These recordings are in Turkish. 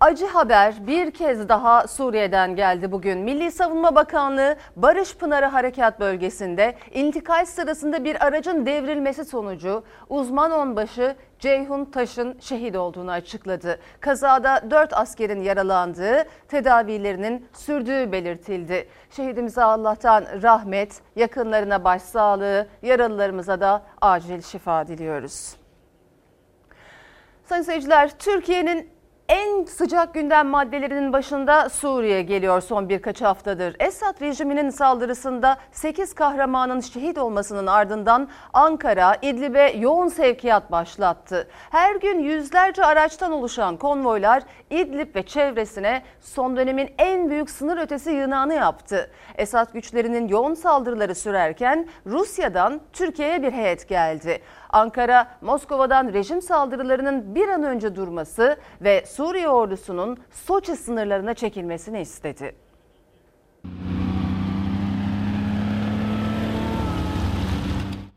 Acı haber bir kez daha Suriye'den geldi bugün. Milli Savunma Bakanlığı Barış Pınarı Harekat Bölgesi'nde intikal sırasında bir aracın devrilmesi sonucu uzman onbaşı Ceyhun Taş'ın şehit olduğunu açıkladı. Kazada 4 askerin yaralandığı, tedavilerinin sürdüğü belirtildi. Şehidimize Allah'tan rahmet, yakınlarına başsağlığı, yaralılarımıza da acil şifa diliyoruz. Sayın seyirciler, Türkiye'nin en sıcak gündem maddelerinin başında Suriye geliyor son birkaç haftadır. Esad rejiminin saldırısında 8 kahramanın şehit olmasının ardından Ankara, İdlib'e yoğun sevkiyat başlattı. Her gün yüzlerce araçtan oluşan konvoylar İdlib ve çevresine son dönemin en büyük sınır ötesi yığınağını yaptı. Esad güçlerinin yoğun saldırıları sürerken Rusya'dan Türkiye'ye bir heyet geldi. Ankara, Moskova'dan rejim saldırılarının bir an önce durması ve Suriye ordusunun Soçi sınırlarına çekilmesini istedi.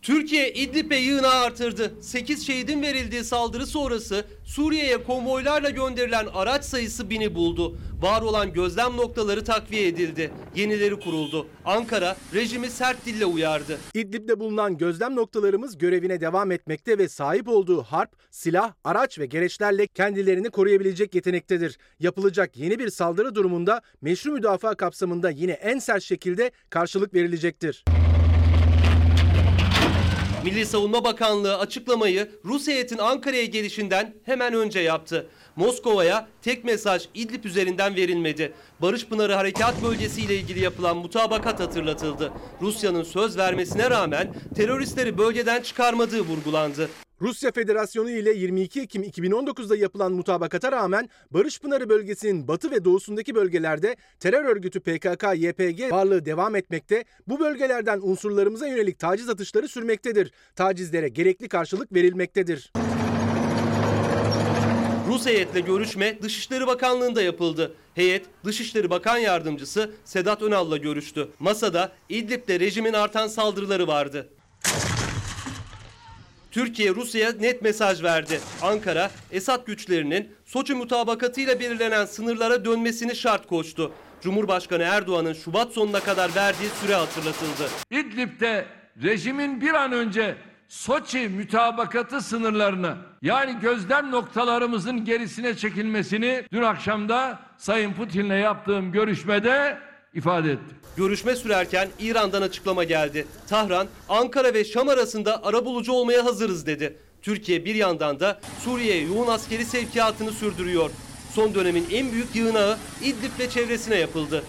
Türkiye İdlib'e yığınağı artırdı. 8 şehidin verildiği saldırı sonrası Suriye'ye konvoylarla gönderilen araç sayısı bini buldu. Var olan gözlem noktaları takviye edildi. Yenileri kuruldu. Ankara rejimi sert dille uyardı. İdlib'de bulunan gözlem noktalarımız görevine devam etmekte ve sahip olduğu harp, silah, araç ve gereçlerle kendilerini koruyabilecek yetenektedir. Yapılacak yeni bir saldırı durumunda meşru müdafaa kapsamında yine en sert şekilde karşılık verilecektir. Milli Savunma Bakanlığı açıklamayı Rus heyetin Ankara'ya gelişinden hemen önce yaptı. Moskova'ya tek mesaj İdlib üzerinden verilmedi. Barış Pınarı Harekat Bölgesi ile ilgili yapılan mutabakat hatırlatıldı. Rusya'nın söz vermesine rağmen teröristleri bölgeden çıkarmadığı vurgulandı. Rusya Federasyonu ile 22 Ekim 2019'da yapılan mutabakata rağmen Barış Pınarı bölgesinin batı ve doğusundaki bölgelerde terör örgütü PKK-YPG varlığı devam etmekte, bu bölgelerden unsurlarımıza yönelik taciz atışları sürmektedir. Tacizlere gerekli karşılık verilmektedir. Rus heyetle görüşme Dışişleri Bakanlığı'nda yapıldı. Heyet Dışişleri Bakan Yardımcısı Sedat Önal'la görüştü. Masada İdlib'de rejimin artan saldırıları vardı. Türkiye Rusya'ya net mesaj verdi. Ankara, Esad güçlerinin Soçi mutabakatıyla belirlenen sınırlara dönmesini şart koştu. Cumhurbaşkanı Erdoğan'ın Şubat sonuna kadar verdiği süre hatırlatıldı. İdlib'de rejimin bir an önce Soçi mütabakatı sınırlarını yani gözlem noktalarımızın gerisine çekilmesini dün akşamda Sayın Putin'le yaptığım görüşmede ifade ettim. Görüşme sürerken İran'dan açıklama geldi. Tahran, Ankara ve Şam arasında arabulucu olmaya hazırız dedi. Türkiye bir yandan da Suriye'ye yoğun askeri sevkiyatını sürdürüyor. Son dönemin en büyük yığınağı İdlib ve çevresine yapıldı.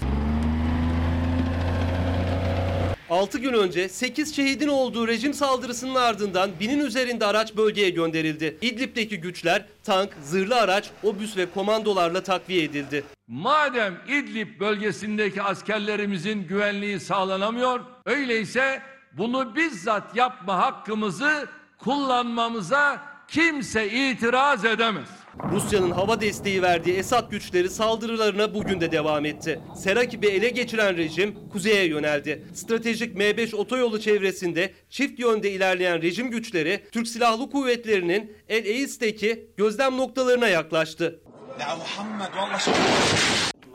6 gün önce 8 şehidin olduğu rejim saldırısının ardından binin üzerinde araç bölgeye gönderildi. İdlib'deki güçler tank, zırhlı araç, obüs ve komandolarla takviye edildi. Madem İdlib bölgesindeki askerlerimizin güvenliği sağlanamıyor, öyleyse bunu bizzat yapma hakkımızı kullanmamıza kimse itiraz edemez. Rusya'nın hava desteği verdiği Esad güçleri saldırılarına bugün de devam etti. Serakib'i ele geçiren rejim kuzeye yöneldi. Stratejik M5 otoyolu çevresinde çift yönde ilerleyen rejim güçleri Türk Silahlı Kuvvetleri'nin El Eis'teki gözlem noktalarına yaklaştı.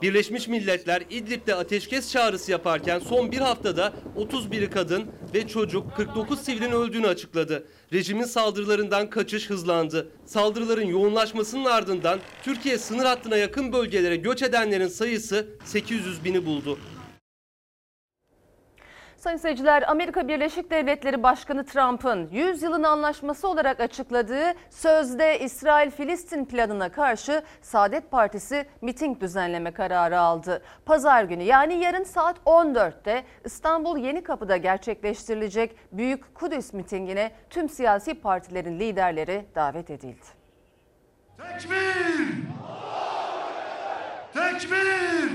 Birleşmiş Milletler İdlib'de ateşkes çağrısı yaparken son bir haftada 31 kadın ve çocuk 49 sivilin öldüğünü açıkladı. Rejimin saldırılarından kaçış hızlandı. Saldırıların yoğunlaşmasının ardından Türkiye sınır hattına yakın bölgelere göç edenlerin sayısı 800 bini buldu. Sayın seyirciler, Amerika Birleşik Devletleri Başkanı Trump'ın 100 yılın anlaşması olarak açıkladığı sözde İsrail-Filistin planına karşı Saadet Partisi miting düzenleme kararı aldı. Pazar günü yani yarın saat 14'te İstanbul Yenikapı'da gerçekleştirilecek Büyük Kudüs mitingine tüm siyasi partilerin liderleri davet edildi. Tekbir! Tekbir!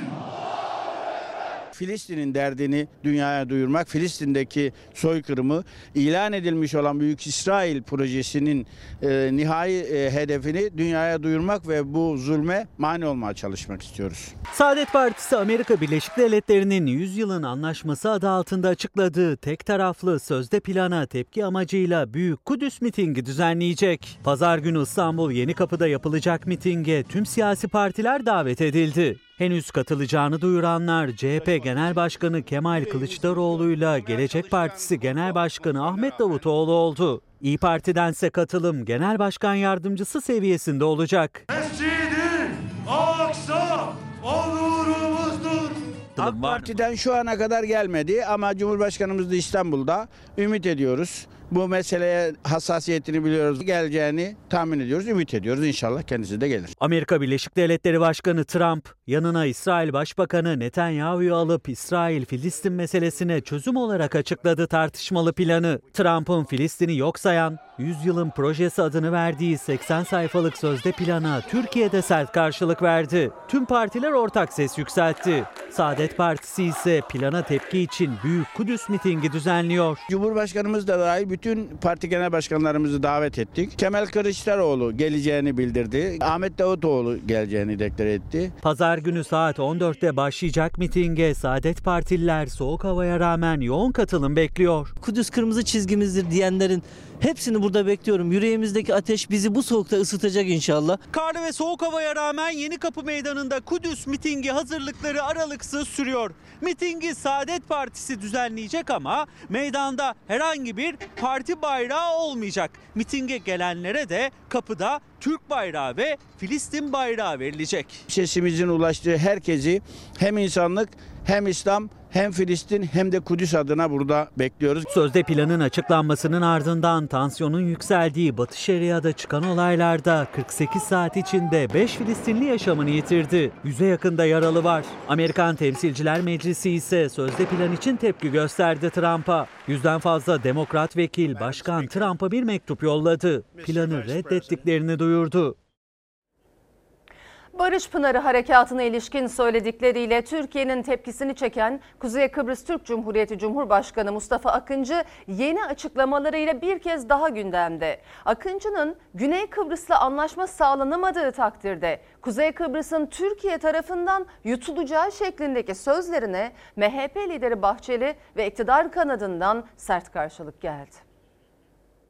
Filistin'in derdini dünyaya duyurmak, Filistin'deki soykırımı, ilan edilmiş olan Büyük İsrail projesinin e, nihai e, hedefini dünyaya duyurmak ve bu zulme mani olmaya çalışmak istiyoruz. Saadet Partisi Amerika Birleşik Devletleri'nin 100 yılın anlaşması adı altında açıkladığı tek taraflı sözde plana tepki amacıyla Büyük Kudüs mitingi düzenleyecek. Pazar günü İstanbul Yenikapı'da yapılacak mitinge tüm siyasi partiler davet edildi. Henüz katılacağını duyuranlar CHP Genel Başkanı Kemal Kılıçdaroğlu'yla Gelecek Partisi Genel Başkanı Ahmet Davutoğlu oldu. İyi Parti'dense katılım Genel Başkan Yardımcısı seviyesinde olacak. Mescid-i Aksa onurumuzdur. AK Parti'den şu ana kadar gelmedi ama Cumhurbaşkanımız da İstanbul'da ümit ediyoruz. Bu meseleye hassasiyetini biliyoruz. Geleceğini tahmin ediyoruz, ümit ediyoruz. İnşallah kendisi de gelir. Amerika Birleşik Devletleri Başkanı Trump, yanına İsrail Başbakanı Netanyahu'yu alıp İsrail-Filistin meselesine çözüm olarak açıkladı tartışmalı planı. Trump'ın Filistin'i yok sayan, 100 yılın projesi adını verdiği 80 sayfalık sözde plana Türkiye'de sert karşılık verdi. Tüm partiler ortak ses yükseltti. Saadet Partisi ise plana tepki için Büyük Kudüs mitingi düzenliyor. Cumhurbaşkanımız da dahil bütün parti genel başkanlarımızı davet ettik. Kemal Kılıçdaroğlu geleceğini bildirdi. Ahmet Davutoğlu geleceğini deklar etti. Pazar günü saat 14'te başlayacak mitinge Saadet Partililer soğuk havaya rağmen yoğun katılım bekliyor. Kudüs kırmızı çizgimizdir diyenlerin hepsini burada bekliyorum. Yüreğimizdeki ateş bizi bu soğukta ısıtacak inşallah. Kar ve soğuk havaya rağmen Yeni Kapı Meydanı'nda Kudüs mitingi hazırlıkları aralıksız sürüyor. Mitingi Saadet Partisi düzenleyecek ama meydanda herhangi bir parti bayrağı olmayacak. Mitinge gelenlere de kapıda Türk bayrağı ve Filistin bayrağı verilecek. Sesimizin ulaştığı herkesi hem insanlık hem İslam hem Filistin hem de Kudüs adına burada bekliyoruz. Sözde planın açıklanmasının ardından tansiyonun yükseldiği Batı Şeria'da çıkan olaylarda 48 saat içinde 5 Filistinli yaşamını yitirdi. Yüze yakında yaralı var. Amerikan Temsilciler Meclisi ise sözde plan için tepki gösterdi Trump'a. Yüzden fazla demokrat vekil Başkan Trump'a bir mektup yolladı. Planı reddettiklerini duyurdu. Barış Pınarı Harekatı'na ilişkin söyledikleriyle Türkiye'nin tepkisini çeken Kuzey Kıbrıs Türk Cumhuriyeti Cumhurbaşkanı Mustafa Akıncı yeni açıklamalarıyla bir kez daha gündemde. Akıncı'nın Güney Kıbrıs'la anlaşma sağlanamadığı takdirde Kuzey Kıbrıs'ın Türkiye tarafından yutulacağı şeklindeki sözlerine MHP lideri Bahçeli ve iktidar kanadından sert karşılık geldi.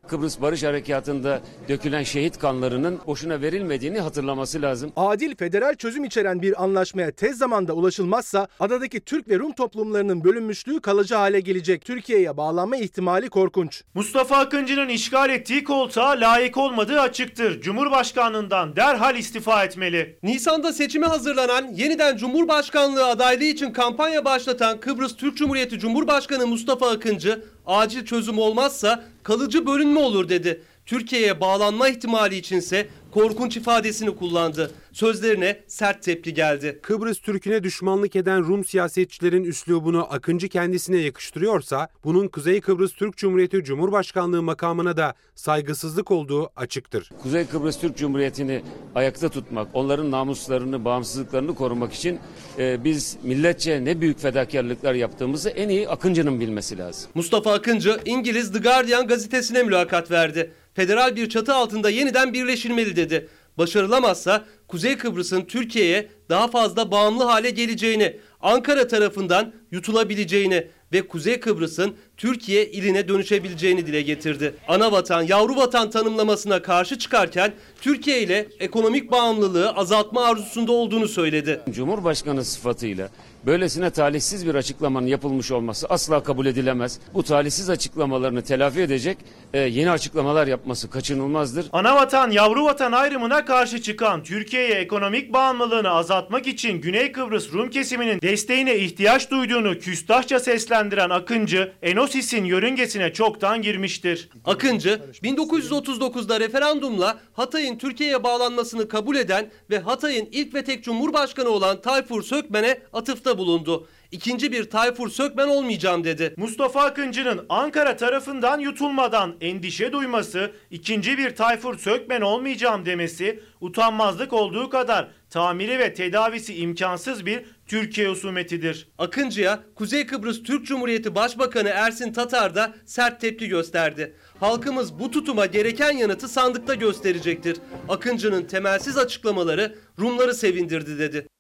Kıbrıs Barış Harekatı'nda dökülen şehit kanlarının boşuna verilmediğini hatırlaması lazım. Adil federal çözüm içeren bir anlaşmaya tez zamanda ulaşılmazsa adadaki Türk ve Rum toplumlarının bölünmüşlüğü kalıcı hale gelecek. Türkiye'ye bağlanma ihtimali korkunç. Mustafa Akıncı'nın işgal ettiği koltuğa layık olmadığı açıktır. Cumhurbaşkanlığından derhal istifa etmeli. Nisan'da seçime hazırlanan yeniden Cumhurbaşkanlığı adaylığı için kampanya başlatan Kıbrıs Türk Cumhuriyeti Cumhurbaşkanı Mustafa Akıncı acil çözüm olmazsa kalıcı bölünme olur dedi. Türkiye'ye bağlanma ihtimali içinse korkunç ifadesini kullandı. Sözlerine sert tepki geldi. Kıbrıs Türk'üne düşmanlık eden Rum siyasetçilerin üslubunu Akıncı kendisine yakıştırıyorsa bunun Kuzey Kıbrıs Türk Cumhuriyeti Cumhurbaşkanlığı makamına da saygısızlık olduğu açıktır. Kuzey Kıbrıs Türk Cumhuriyeti'ni ayakta tutmak, onların namuslarını, bağımsızlıklarını korumak için e, biz milletçe ne büyük fedakarlıklar yaptığımızı en iyi Akıncı'nın bilmesi lazım. Mustafa Akıncı İngiliz The Guardian gazetesine mülakat verdi. Federal bir çatı altında yeniden birleşilmeli dedi. Başarılamazsa Kuzey Kıbrıs'ın Türkiye'ye daha fazla bağımlı hale geleceğini, Ankara tarafından yutulabileceğini ve Kuzey Kıbrıs'ın Türkiye iline dönüşebileceğini dile getirdi. Ana vatan, yavru vatan tanımlamasına karşı çıkarken Türkiye ile ekonomik bağımlılığı azaltma arzusunda olduğunu söyledi. Cumhurbaşkanı sıfatıyla böylesine talihsiz bir açıklamanın yapılmış olması asla kabul edilemez. Bu talihsiz açıklamalarını telafi edecek e, yeni açıklamalar yapması kaçınılmazdır. Anavatan yavru vatan ayrımına karşı çıkan Türkiye'ye ekonomik bağımlılığını azaltmak için Güney Kıbrıs Rum kesiminin desteğine ihtiyaç duyduğunu küstahça seslendiren Akıncı, Enosis'in yörüngesine çoktan girmiştir. Akıncı 1939'da referandumla Hatay'ın Türkiye'ye bağlanmasını kabul eden ve Hatay'ın ilk ve tek cumhurbaşkanı olan Tayfur Sökmen'e atıfta bulundu. İkinci bir Tayfur Sökmen olmayacağım dedi. Mustafa Akıncı'nın Ankara tarafından yutulmadan endişe duyması, ikinci bir Tayfur Sökmen olmayacağım demesi utanmazlık olduğu kadar tamiri ve tedavisi imkansız bir Türkiye husumetidir. Akıncı'ya Kuzey Kıbrıs Türk Cumhuriyeti Başbakanı Ersin Tatar da sert tepki gösterdi. Halkımız bu tutuma gereken yanıtı sandıkta gösterecektir. Akıncı'nın temelsiz açıklamaları Rumları sevindirdi dedi.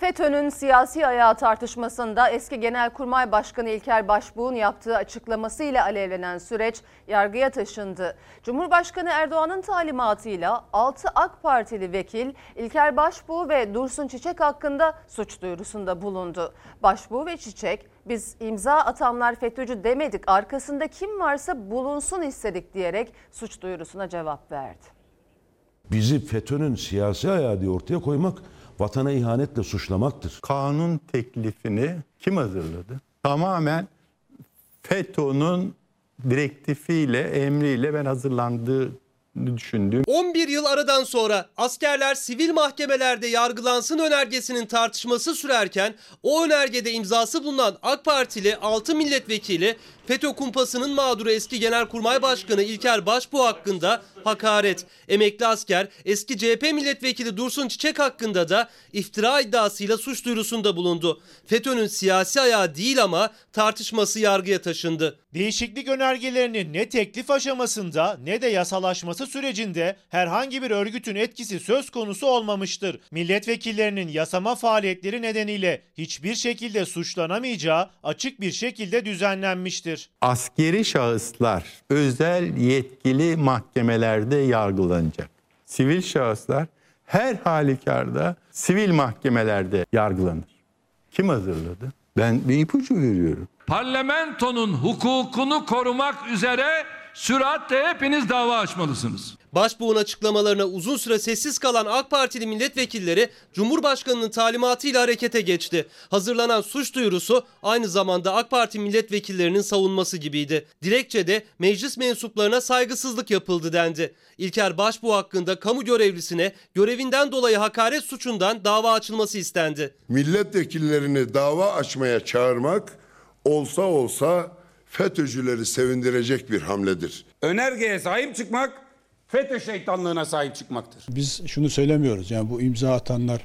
FETÖ'nün siyasi ayağı tartışmasında eski Genelkurmay Başkanı İlker Başbuğ'un yaptığı açıklamasıyla alevlenen süreç yargıya taşındı. Cumhurbaşkanı Erdoğan'ın talimatıyla 6 AK Partili vekil İlker Başbuğ ve Dursun Çiçek hakkında suç duyurusunda bulundu. Başbuğ ve Çiçek biz imza atanlar FETÖ'cü demedik arkasında kim varsa bulunsun istedik diyerek suç duyurusuna cevap verdi. Bizi FETÖ'nün siyasi ayağı diye ortaya koymak vatana ihanetle suçlamaktır. kanun teklifini kim hazırladı? Tamamen FETÖ'nün direktifiyle, emriyle ben hazırlandığını düşündüğüm 11 yıl aradan sonra askerler sivil mahkemelerde yargılansın önergesinin tartışması sürerken o önergede imzası bulunan AK Partili 6 milletvekili FETÖ kumpasının mağduru eski Genelkurmay Başkanı İlker Başbuğ hakkında hakaret, emekli asker eski CHP milletvekili Dursun Çiçek hakkında da iftira iddiasıyla suç duyurusunda bulundu. FETÖ'nün siyasi ayağı değil ama tartışması yargıya taşındı. Değişiklik önergelerinin ne teklif aşamasında ne de yasalaşması sürecinde herhangi bir örgütün etkisi söz konusu olmamıştır. Milletvekillerinin yasama faaliyetleri nedeniyle hiçbir şekilde suçlanamayacağı açık bir şekilde düzenlenmiştir. Askeri şahıslar özel yetkili mahkemelerde yargılanacak. Sivil şahıslar her halükarda sivil mahkemelerde yargılanır. Kim hazırladı? Ben bir ipucu veriyorum. Parlamentonun hukukunu korumak üzere süratle hepiniz dava açmalısınız. Başbuğ'un açıklamalarına uzun süre sessiz kalan AK Partili milletvekilleri Cumhurbaşkanı'nın talimatıyla harekete geçti. Hazırlanan suç duyurusu aynı zamanda AK Parti milletvekillerinin savunması gibiydi. Dilekçede meclis mensuplarına saygısızlık yapıldı dendi. İlker Başbuğ hakkında kamu görevlisine görevinden dolayı hakaret suçundan dava açılması istendi. milletvekillerini dava açmaya çağırmak olsa olsa FETÖ'cüleri sevindirecek bir hamledir. Önergeye sahip çıkmak FETÖ şeytanlığına sahip çıkmaktır. Biz şunu söylemiyoruz yani bu imza atanlar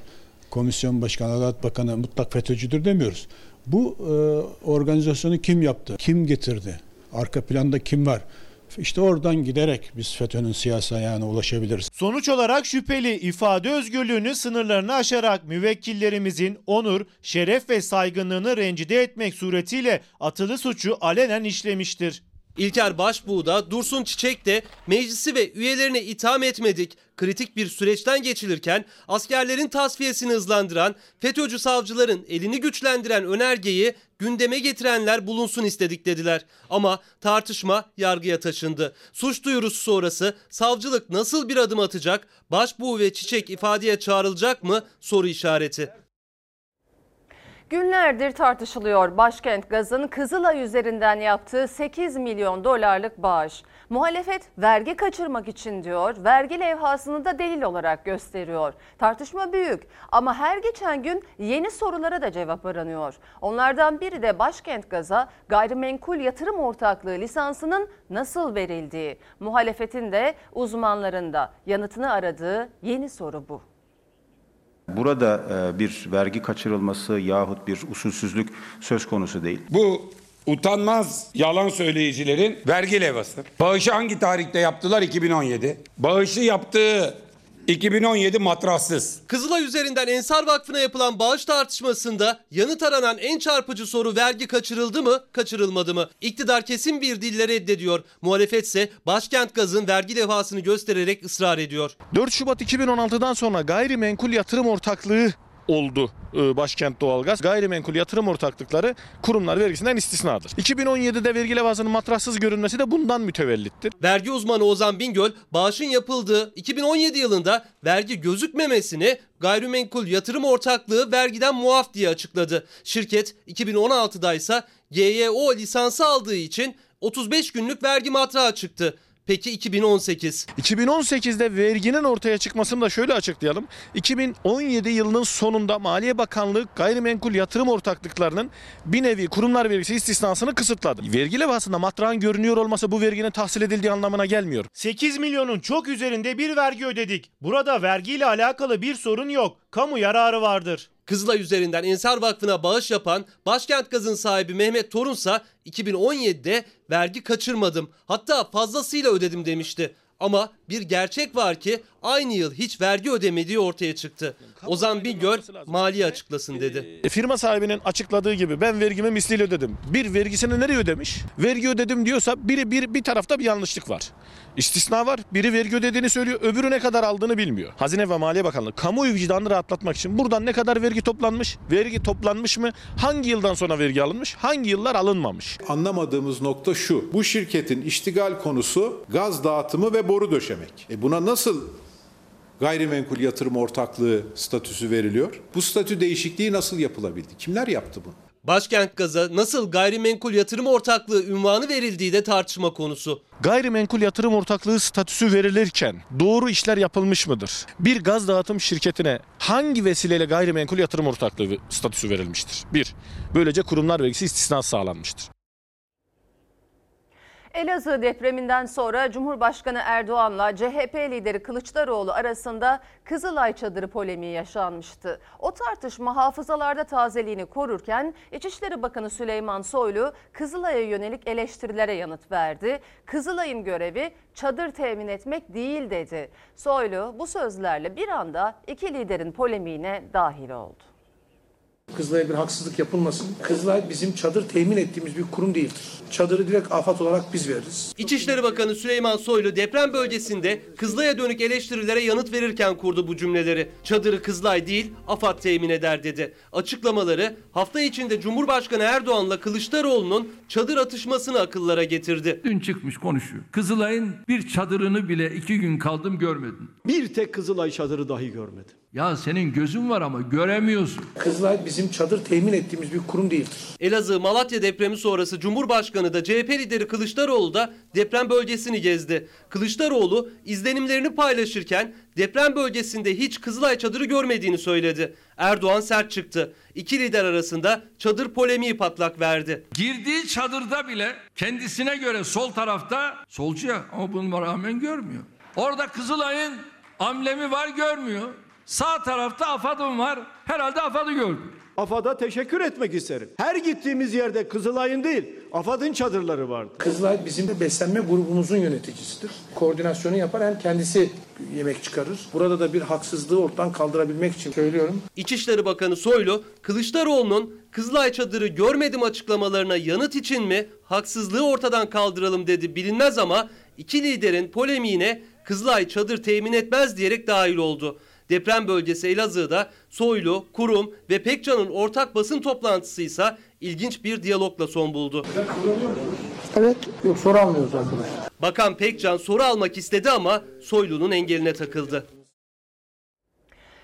komisyon başkanı, adalet bakanı mutlak FETÖ'cüdür demiyoruz. Bu e, organizasyonu kim yaptı, kim getirdi, arka planda kim var? İşte oradan giderek biz FETÖ'nün siyasi ayağına ulaşabiliriz. Sonuç olarak şüpheli ifade özgürlüğünü sınırlarını aşarak müvekkillerimizin onur, şeref ve saygınlığını rencide etmek suretiyle atılı suçu alenen işlemiştir. İlker Başbuğ da Dursun Çiçek de meclisi ve üyelerine itham etmedik. Kritik bir süreçten geçilirken askerlerin tasfiyesini hızlandıran, FETÖ'cü savcıların elini güçlendiren önergeyi gündeme getirenler bulunsun istedik dediler. Ama tartışma yargıya taşındı. Suç duyurusu sonrası savcılık nasıl bir adım atacak? Başbuğ ve Çiçek ifadeye çağrılacak mı? Soru işareti. Günlerdir tartışılıyor başkent gazın Kızılay üzerinden yaptığı 8 milyon dolarlık bağış. Muhalefet vergi kaçırmak için diyor, vergi levhasını da delil olarak gösteriyor. Tartışma büyük ama her geçen gün yeni sorulara da cevap aranıyor. Onlardan biri de başkent gaza gayrimenkul yatırım ortaklığı lisansının nasıl verildiği. Muhalefetin de uzmanların da yanıtını aradığı yeni soru bu. Burada e, bir vergi kaçırılması yahut bir usulsüzlük söz konusu değil. Bu utanmaz yalan söyleyicilerin vergi levhası. Bağışı hangi tarihte yaptılar? 2017. Bağışı yaptığı 2017 matrassız. Kızılay üzerinden Ensar Vakfı'na yapılan bağış tartışmasında yanıt aranan en çarpıcı soru vergi kaçırıldı mı, kaçırılmadı mı? İktidar kesin bir dille reddediyor. Muhalefetse başkent gazın vergi levhasını göstererek ısrar ediyor. 4 Şubat 2016'dan sonra gayrimenkul yatırım ortaklığı oldu e, Başkent Doğalgaz. Gayrimenkul yatırım ortaklıkları kurumlar vergisinden istisnadır. 2017'de vergi levhasının matrassız görünmesi de bundan mütevellittir. Vergi uzmanı Ozan Bingöl, bağışın yapıldığı 2017 yılında vergi gözükmemesini gayrimenkul yatırım ortaklığı vergiden muaf diye açıkladı. Şirket 2016'da ise GYO lisansı aldığı için 35 günlük vergi matrağı çıktı. Peki 2018? 2018'de verginin ortaya çıkmasını da şöyle açıklayalım. 2017 yılının sonunda Maliye Bakanlığı gayrimenkul yatırım ortaklıklarının bir nevi kurumlar vergisi istisnasını kısıtladı. Vergi levhasında matrağın görünüyor olması bu verginin tahsil edildiği anlamına gelmiyor. 8 milyonun çok üzerinde bir vergi ödedik. Burada vergiyle alakalı bir sorun yok. Kamu yararı vardır. Kızılay üzerinden Ensar Vakfı'na bağış yapan Başkent Gaz'ın sahibi Mehmet Torunsa 2017'de vergi kaçırmadım hatta fazlasıyla ödedim demişti. Ama bir gerçek var ki aynı yıl hiç vergi ödemediği ortaya çıktı. Ozan Bingöl maliye açıklasın dedi. E, firma sahibinin açıkladığı gibi ben vergimi misliyle ödedim. Bir vergisini nereye ödemiş? Vergi ödedim diyorsa biri bir bir tarafta bir yanlışlık var. İstisna var. Biri vergi ödediğini söylüyor, öbürü ne kadar aldığını bilmiyor. Hazine ve Maliye Bakanlığı kamuoyu vicdanını rahatlatmak için buradan ne kadar vergi toplanmış? Vergi toplanmış mı? Hangi yıldan sonra vergi alınmış? Hangi yıllar alınmamış? Anlamadığımız nokta şu. Bu şirketin iştigal konusu gaz dağıtımı ve boru döşemek. E buna nasıl gayrimenkul yatırım ortaklığı statüsü veriliyor? Bu statü değişikliği nasıl yapılabildi? Kimler yaptı bunu? Başkent Gaz'a nasıl gayrimenkul yatırım ortaklığı ünvanı verildiği de tartışma konusu. Gayrimenkul yatırım ortaklığı statüsü verilirken doğru işler yapılmış mıdır? Bir gaz dağıtım şirketine hangi vesileyle gayrimenkul yatırım ortaklığı statüsü verilmiştir? Bir, böylece kurumlar vergisi istisnası sağlanmıştır. Elazığ depreminden sonra Cumhurbaşkanı Erdoğan'la CHP lideri Kılıçdaroğlu arasında Kızılay çadırı polemiği yaşanmıştı. O tartışma hafızalarda tazeliğini korurken İçişleri Bakanı Süleyman Soylu Kızılay'a yönelik eleştirilere yanıt verdi. Kızılay'ın görevi çadır temin etmek değil dedi. Soylu bu sözlerle bir anda iki liderin polemiğine dahil oldu. Kızılay'a bir haksızlık yapılmasın. Kızılay bizim çadır temin ettiğimiz bir kurum değildir. Çadırı direkt afat olarak biz veririz. İçişleri Bakanı Süleyman Soylu deprem bölgesinde Kızılay'a dönük eleştirilere yanıt verirken kurdu bu cümleleri. Çadırı Kızılay değil AFAD temin eder dedi. Açıklamaları hafta içinde Cumhurbaşkanı Erdoğan'la Kılıçdaroğlu'nun çadır atışmasını akıllara getirdi. Dün çıkmış konuşuyor. Kızılay'ın bir çadırını bile iki gün kaldım görmedim. Bir tek Kızılay çadırı dahi görmedim. Ya senin gözün var ama göremiyorsun. Kızılay bizim çadır temin ettiğimiz bir kurum değildir. Elazığ Malatya depremi sonrası Cumhurbaşkanı da CHP lideri Kılıçdaroğlu da deprem bölgesini gezdi. Kılıçdaroğlu izlenimlerini paylaşırken deprem bölgesinde hiç Kızılay çadırı görmediğini söyledi. Erdoğan sert çıktı. İki lider arasında çadır polemiği patlak verdi. Girdiği çadırda bile kendisine göre sol tarafta solcu ya ama buna rağmen görmüyor. Orada Kızılay'ın amblemi var görmüyor. Sağ tarafta AFAD'ım var. Herhalde AFAD'ı gördü. AFAD'a teşekkür etmek isterim. Her gittiğimiz yerde Kızılay'ın değil, AFAD'ın çadırları vardı. Kızılay bizim de beslenme grubumuzun yöneticisidir. Koordinasyonu yapar hem kendisi yemek çıkarır. Burada da bir haksızlığı ortadan kaldırabilmek için söylüyorum. İçişleri Bakanı Soylu, Kılıçdaroğlu'nun Kızılay çadırı görmedim açıklamalarına yanıt için mi haksızlığı ortadan kaldıralım dedi bilinmez ama iki liderin polemiğine Kızılay çadır temin etmez diyerek dahil oldu. Deprem bölgesi Elazığ'da Soylu, Kurum ve Pekcan'ın ortak basın toplantısı ise ilginç bir diyalogla son buldu. Evet. Yok soru almıyoruz arkadaşlar. Bakan Pekcan soru almak istedi ama Soylu'nun engeline takıldı.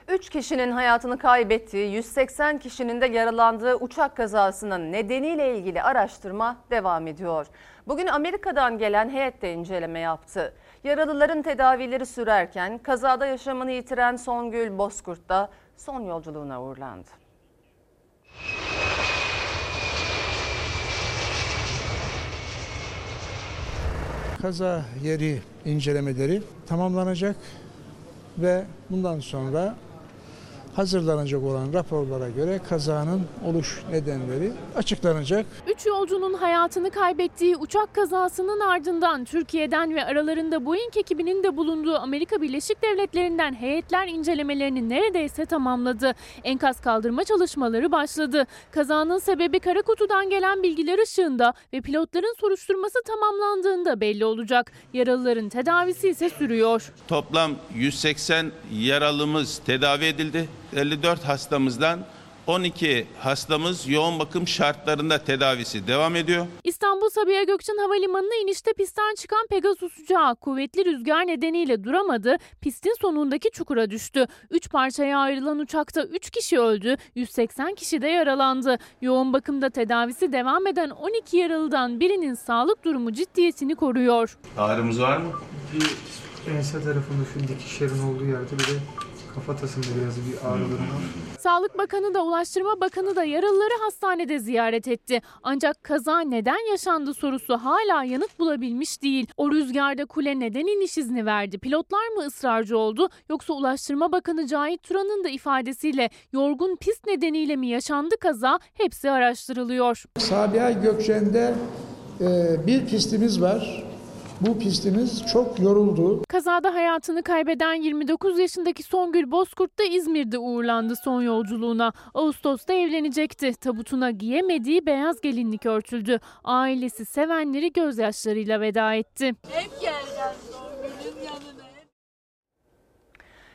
3 kişinin hayatını kaybettiği, 180 kişinin de yaralandığı uçak kazasının nedeniyle ilgili araştırma devam ediyor. Bugün Amerika'dan gelen heyet de inceleme yaptı. Yaralıların tedavileri sürerken kazada yaşamını yitiren Songül Bozkurt da son yolculuğuna uğurlandı. Kaza yeri incelemeleri tamamlanacak ve bundan sonra hazırlanacak olan raporlara göre kazanın oluş nedenleri açıklanacak. Üç yolcunun hayatını kaybettiği uçak kazasının ardından Türkiye'den ve aralarında Boeing ekibinin de bulunduğu Amerika Birleşik Devletleri'nden heyetler incelemelerini neredeyse tamamladı. Enkaz kaldırma çalışmaları başladı. Kazanın sebebi kara kutudan gelen bilgiler ışığında ve pilotların soruşturması tamamlandığında belli olacak. Yaralıların tedavisi ise sürüyor. Toplam 180 yaralımız tedavi edildi. 54 hastamızdan 12 hastamız yoğun bakım şartlarında tedavisi devam ediyor. İstanbul Sabiha Gökçen Havalimanı'na inişte pistten çıkan Pegasus uçağı kuvvetli rüzgar nedeniyle duramadı, pistin sonundaki çukura düştü. 3 parçaya ayrılan uçakta 3 kişi öldü, 180 kişi de yaralandı. Yoğun bakımda tedavisi devam eden 12 yaralıdan birinin sağlık durumu ciddiyetini koruyor. Ağrımız var mı? Bir ense tarafında şu dikişlerin olduğu yerde bir de kafatasında biraz bir ağrı durumu var. Sağlık Bakanı da Ulaştırma Bakanı da yaralıları hastanede ziyaret etti. Ancak kaza neden yaşandı sorusu hala yanıt bulabilmiş değil. O rüzgarda kule neden iniş izni verdi? Pilotlar mı ısrarcı oldu? Yoksa Ulaştırma Bakanı Cahit Turan'ın da ifadesiyle yorgun pist nedeniyle mi yaşandı kaza? Hepsi araştırılıyor. Sabiha Gökçen'de e, bir pistimiz var. Bu pistimiz çok yoruldu. Kazada hayatını kaybeden 29 yaşındaki Songül Bozkurt da İzmir'de uğurlandı son yolculuğuna. Ağustos'ta evlenecekti. Tabutuna giyemediği beyaz gelinlik örtüldü. Ailesi sevenleri gözyaşlarıyla veda etti. Hep geleceğiz Songül'ün yanına.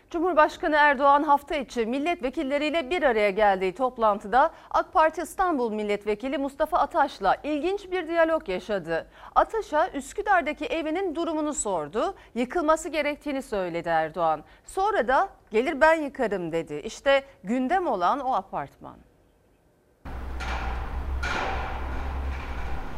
Cumhurbaşkanı Erdoğan hafta içi milletvekilleriyle bir araya geldiği toplantıda AK Parti İstanbul Milletvekili Mustafa Ataş'la ilginç bir diyalog yaşadı. Ataş'a Üsküdar'daki evinin durumunu sordu. Yıkılması gerektiğini söyledi Erdoğan. Sonra da gelir ben yıkarım dedi. İşte gündem olan o apartman.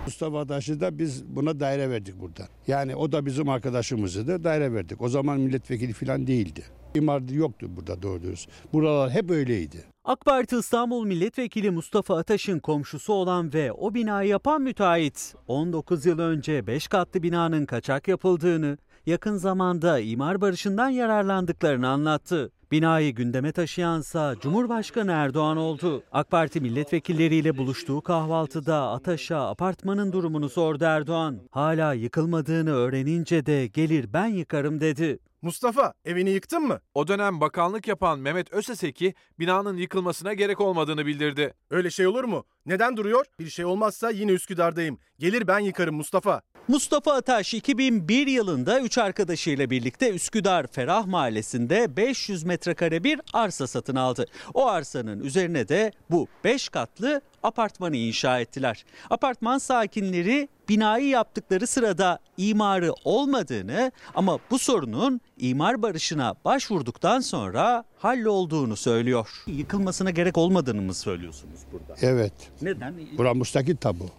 Mustafa Taş'ı da biz buna daire verdik burada. Yani o da bizim arkadaşımızdı. Daire verdik. O zaman milletvekili falan değildi. İmar yoktu burada doğru dürüst. Buralar hep öyleydi. AK Parti İstanbul Milletvekili Mustafa Ataş'ın komşusu olan ve o binayı yapan müteahhit 19 yıl önce 5 katlı binanın kaçak yapıldığını, yakın zamanda imar barışından yararlandıklarını anlattı. Binayı gündeme taşıyansa Cumhurbaşkanı Erdoğan oldu. AK Parti milletvekilleriyle buluştuğu kahvaltıda Ataş'a apartmanın durumunu sordu Erdoğan. Hala yıkılmadığını öğrenince de gelir ben yıkarım dedi. Mustafa evini yıktın mı? O dönem bakanlık yapan Mehmet Öseseki binanın yıkılmasına gerek olmadığını bildirdi. Öyle şey olur mu? Neden duruyor? Bir şey olmazsa yine Üsküdar'dayım. Gelir ben yıkarım Mustafa. Mustafa Ataş 2001 yılında 3 arkadaşıyla birlikte Üsküdar Ferah Mahallesi'nde 500 metrekare bir arsa satın aldı. O arsanın üzerine de bu 5 katlı apartmanı inşa ettiler. Apartman sakinleri binayı yaptıkları sırada imarı olmadığını ama bu sorunun imar barışına başvurduktan sonra hallolduğunu söylüyor. Yıkılmasına gerek olmadığını mı söylüyorsunuz burada? Evet. Neden? Bura müstakil tabu.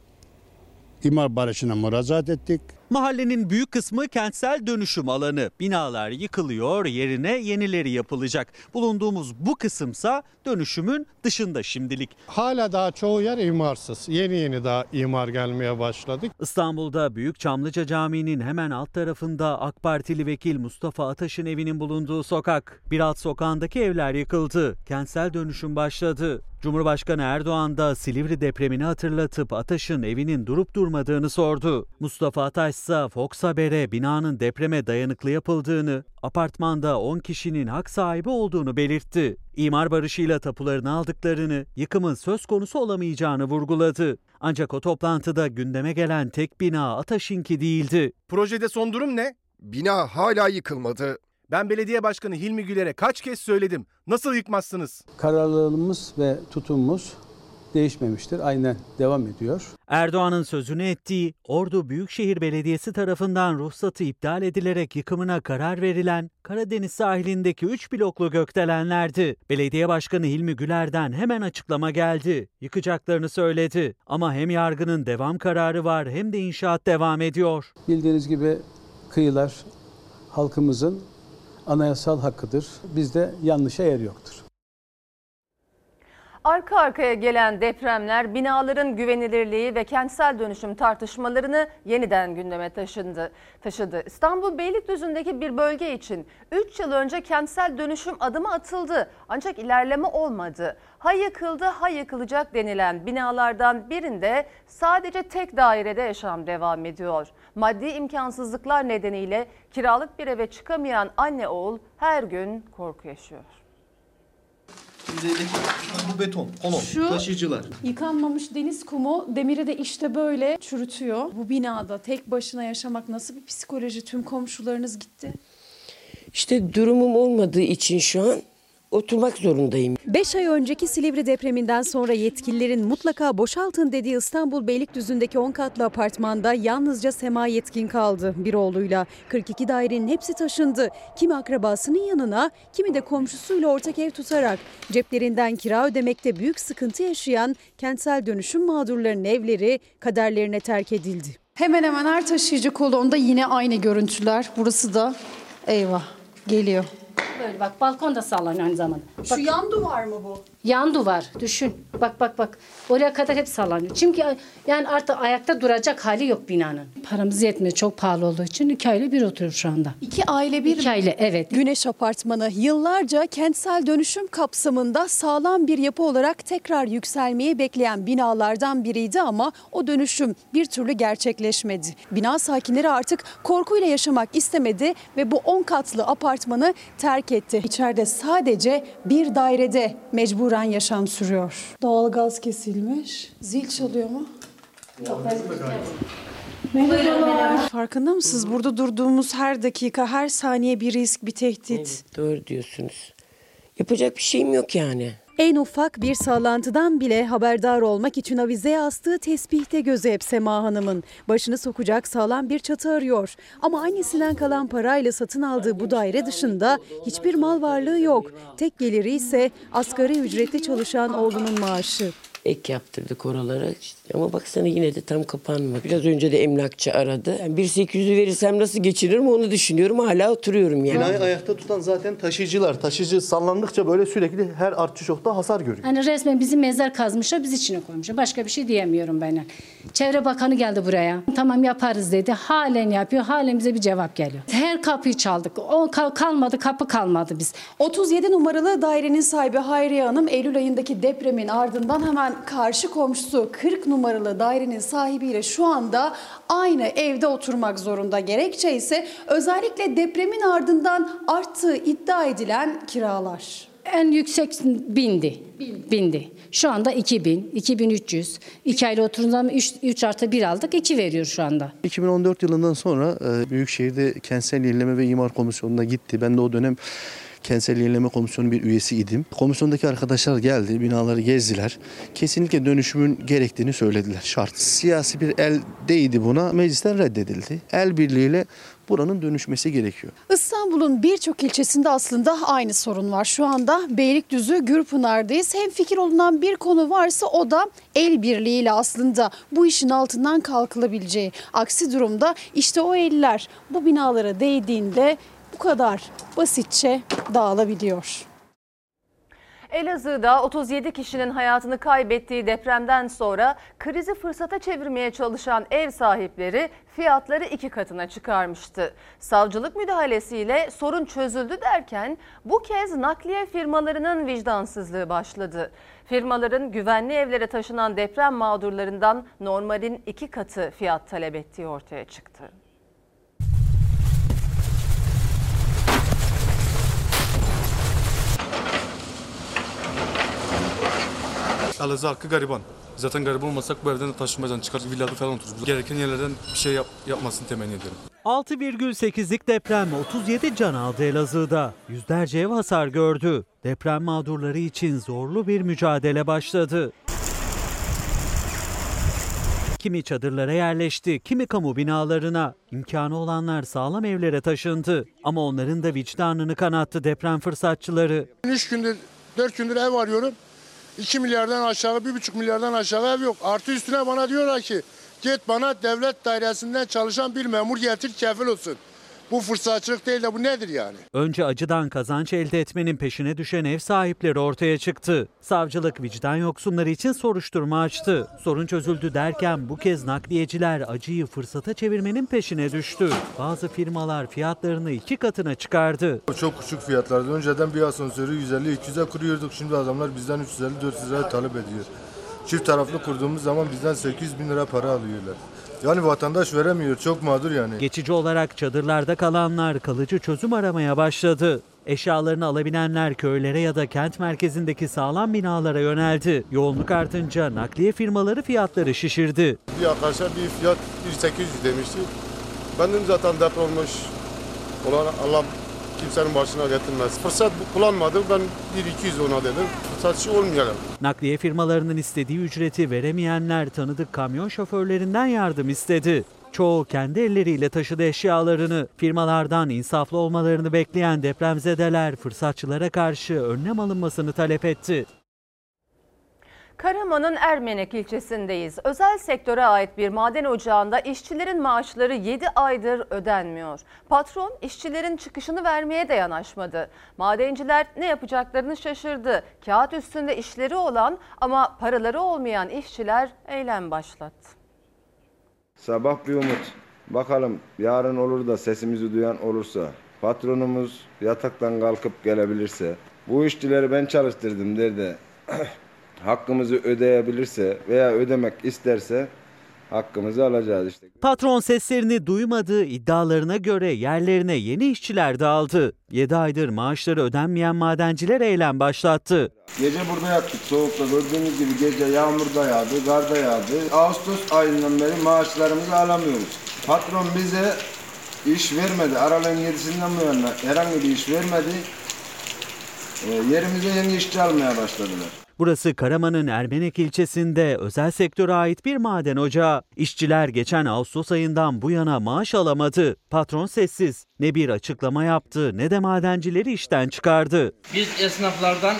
İmar barışına müracaat ettik. Mahallenin büyük kısmı kentsel dönüşüm alanı. Binalar yıkılıyor, yerine yenileri yapılacak. Bulunduğumuz bu kısımsa dönüşümün dışında şimdilik. Hala daha çoğu yer imarsız. Yeni yeni daha imar gelmeye başladık. İstanbul'da Büyük Çamlıca Camii'nin hemen alt tarafında AK Partili vekil Mustafa Ataş'ın evinin bulunduğu sokak. Bir alt sokağındaki evler yıkıldı. Kentsel dönüşüm başladı. Cumhurbaşkanı Erdoğan da Silivri depremini hatırlatıp Ataş'ın evinin durup durmadığını sordu. Mustafa Ataş ise Fox Haber'e binanın depreme dayanıklı yapıldığını, apartmanda 10 kişinin hak sahibi olduğunu belirtti. İmar barışıyla tapularını aldıklarını, yıkımın söz konusu olamayacağını vurguladı. Ancak o toplantıda gündeme gelen tek bina Ataş'ınki değildi. Projede son durum ne? Bina hala yıkılmadı. Ben belediye başkanı Hilmi Güler'e kaç kez söyledim. Nasıl yıkmazsınız? Kararlılığımız ve tutumumuz değişmemiştir. Aynen devam ediyor. Erdoğan'ın sözünü ettiği Ordu Büyükşehir Belediyesi tarafından ruhsatı iptal edilerek yıkımına karar verilen Karadeniz sahilindeki 3 bloklu gökdelenlerdi. Belediye Başkanı Hilmi Güler'den hemen açıklama geldi. Yıkacaklarını söyledi. Ama hem yargının devam kararı var hem de inşaat devam ediyor. Bildiğiniz gibi kıyılar halkımızın anayasal hakkıdır. Bizde yanlışa yer yoktur. Arka arkaya gelen depremler binaların güvenilirliği ve kentsel dönüşüm tartışmalarını yeniden gündeme taşındı. taşıdı. İstanbul Beylikdüzü'ndeki bir bölge için 3 yıl önce kentsel dönüşüm adımı atıldı. Ancak ilerleme olmadı. Ha yıkıldı ha yıkılacak denilen binalardan birinde sadece tek dairede yaşam devam ediyor. Maddi imkansızlıklar nedeniyle kiralık bir eve çıkamayan anne oğul her gün korku yaşıyor. Yüzeydeki bu beton, kolon, Şu- taşıyıcılar. Yıkanmamış deniz kumu demiri de işte böyle çürütüyor. Bu binada tek başına yaşamak nasıl bir psikoloji? Tüm komşularınız gitti. İşte durumum olmadığı için şu an oturmak zorundayım. 5 ay önceki Silivri depreminden sonra yetkililerin mutlaka boşaltın dediği İstanbul Beylikdüzü'ndeki 10 katlı apartmanda yalnızca Sema Yetkin kaldı bir oğluyla. 42 dairenin hepsi taşındı. Kimi akrabasının yanına, kimi de komşusuyla ortak ev tutarak ceplerinden kira ödemekte büyük sıkıntı yaşayan kentsel dönüşüm mağdurlarının evleri kaderlerine terk edildi. Hemen hemen her taşıyıcı kolonda yine aynı görüntüler. Burası da eyvah geliyor. Böyle bak balkon da sallanıyor aynı zamanda. Şu yan duvar mı bu? Yan duvar düşün. Bak bak bak. Oraya kadar hep sallanıyor. Çünkü yani artık ayakta duracak hali yok binanın. Paramız yetmiyor çok pahalı olduğu için iki aile bir oturuyor şu anda. İki aile bir İki aile evet. Güneş Apartmanı yıllarca kentsel dönüşüm kapsamında sağlam bir yapı olarak tekrar yükselmeyi bekleyen binalardan biriydi ama o dönüşüm bir türlü gerçekleşmedi. Bina sakinleri artık korkuyla yaşamak istemedi ve bu 10 katlı apartmanı terk etti. İçeride sadece bir dairede mecburen yaşam sürüyor. Doğalgaz kesilmiş. Zil çalıyor mu? Merhabalar. Farkında mısınız? Burada durduğumuz her dakika, her saniye bir risk, bir tehdit. Doğru diyorsunuz. Yapacak bir şeyim yok yani. En ufak bir sallantıdan bile haberdar olmak için avizeye astığı tesbihte gözü hep Sema Hanım'ın. Başını sokacak sağlam bir çatı arıyor. Ama annesinden kalan parayla satın aldığı bu daire dışında hiçbir mal varlığı yok. Tek geliri ise asgari ücretli çalışan oğlunun maaşı. Ek yaptırdık oralara. İşte Ama baksana yine de tam kapanmadı. Biraz önce de emlakçı aradı. Yani 1.800'ü verirsem nasıl geçinirim onu düşünüyorum. Hala oturuyorum yani. Binayı ayakta tutan zaten taşıyıcılar. Taşıyıcı sallandıkça böyle sürekli her artçı şokta hasar görüyor. Hani resmen bizi mezar kazmışlar, biz içine koymuşlar. Başka bir şey diyemiyorum ben. Çevre Bakanı geldi buraya. Tamam yaparız dedi. Halen yapıyor. Halen bize bir cevap geliyor. Her kapıyı çaldık. O kal- kalmadı, kapı kalmadı biz. 37 numaralı dairenin sahibi Hayriye Hanım Eylül ayındaki depremin ardından hemen karşı komşusu 40 numaralı dairenin sahibiyle şu anda aynı evde oturmak zorunda. Gerekçe ise özellikle depremin ardından arttığı iddia edilen kiralar. En yüksek bindi. Bindi. Şu anda 2000, 2300. İki aile oturduğunda zaman 3, 3 artı 1 aldık. 2 veriyor şu anda. 2014 yılından sonra e, Büyükşehir'de Kentsel Yenileme ve İmar Komisyonu'na gitti. Ben de o dönem Kentsel Yenileme Komisyonu bir üyesiydim. Komisyondaki arkadaşlar geldi, binaları gezdiler. Kesinlikle dönüşümün gerektiğini söylediler. Şart. Siyasi bir el değdi buna. Meclisten reddedildi. El birliğiyle buranın dönüşmesi gerekiyor. İstanbul'un birçok ilçesinde aslında aynı sorun var. Şu anda Beylikdüzü Gürpınar'dayız. Hem fikir olunan bir konu varsa o da el birliğiyle aslında bu işin altından kalkılabileceği. Aksi durumda işte o eller bu binalara değdiğinde bu kadar basitçe dağılabiliyor. Elazığ'da 37 kişinin hayatını kaybettiği depremden sonra krizi fırsata çevirmeye çalışan ev sahipleri fiyatları iki katına çıkarmıştı. Savcılık müdahalesiyle sorun çözüldü derken bu kez nakliye firmalarının vicdansızlığı başladı. Firmaların güvenli evlere taşınan deprem mağdurlarından normalin iki katı fiyat talep ettiği ortaya çıktı. Elazığ hakkı gariban. Zaten gariban olmasak bu evden de taşınmayacağız. Çıkar villada falan otururuz. Gereken yerlerden bir şey yap, yapmasını temenni ediyorum. 6,8'lik deprem 37 can aldı Elazığ'da. Yüzlerce ev hasar gördü. Deprem mağdurları için zorlu bir mücadele başladı. Kimi çadırlara yerleşti, kimi kamu binalarına. İmkanı olanlar sağlam evlere taşındı. Ama onların da vicdanını kanattı deprem fırsatçıları. 3 gündür 4 gündür ev arıyorum. 2 milyardan aşağı 1,5 milyardan aşağı ev yok. Artı üstüne bana diyorlar ki git bana devlet dairesinden çalışan bir memur getir kefil olsun. Bu fırsatçılık değil de bu nedir yani? Önce acıdan kazanç elde etmenin peşine düşen ev sahipleri ortaya çıktı. Savcılık vicdan yoksunları için soruşturma açtı. Sorun çözüldü derken bu kez nakliyeciler acıyı fırsata çevirmenin peşine düştü. Bazı firmalar fiyatlarını iki katına çıkardı. Çok küçük fiyatlardı. Önceden bir asansörü 150-200'e kuruyorduk. Şimdi adamlar bizden 350-400 liraya talep ediyor. Çift taraflı kurduğumuz zaman bizden 800 bin lira para alıyorlar. Yani vatandaş veremiyor. Çok mağdur yani. Geçici olarak çadırlarda kalanlar kalıcı çözüm aramaya başladı. Eşyalarını alabilenler köylere ya da kent merkezindeki sağlam binalara yöneldi. Yoğunluk artınca nakliye firmaları fiyatları şişirdi. Bir arkadaşa bir fiyat 1800 demişti. Ben dedim zaten deprem olmuş olan Allah kimsenin başına getirmez. Fırsat kullanmadık. Ben 1-200 ona dedim. Fırsatçı olmayalım. Nakliye firmalarının istediği ücreti veremeyenler tanıdık kamyon şoförlerinden yardım istedi. Çoğu kendi elleriyle taşıdı eşyalarını. Firmalardan insaflı olmalarını bekleyen depremzedeler fırsatçılara karşı önlem alınmasını talep etti. Karaman'ın Ermenek ilçesindeyiz. Özel sektöre ait bir maden ocağında işçilerin maaşları 7 aydır ödenmiyor. Patron işçilerin çıkışını vermeye de yanaşmadı. Madenciler ne yapacaklarını şaşırdı. Kağıt üstünde işleri olan ama paraları olmayan işçiler eylem başlattı. Sabah bir umut. Bakalım yarın olur da sesimizi duyan olursa, patronumuz yataktan kalkıp gelebilirse, bu işçileri ben çalıştırdım der de hakkımızı ödeyebilirse veya ödemek isterse hakkımızı alacağız işte. Patron seslerini duymadığı iddialarına göre yerlerine yeni işçiler de aldı. 7 aydır maaşları ödenmeyen madenciler eylem başlattı. Gece burada yattık soğukta gördüğünüz gibi gece yağmur da yağdı, kar da yağdı. Ağustos ayından beri maaşlarımızı alamıyoruz. Patron bize iş vermedi. Aralığın 7'sinden bu yana herhangi bir iş vermedi. E, yerimize yeni işçi almaya başladılar. Burası Karaman'ın Ermenek ilçesinde özel sektöre ait bir maden ocağı. İşçiler geçen Ağustos ayından bu yana maaş alamadı. Patron sessiz. Ne bir açıklama yaptı ne de madencileri işten çıkardı. Biz esnaflardan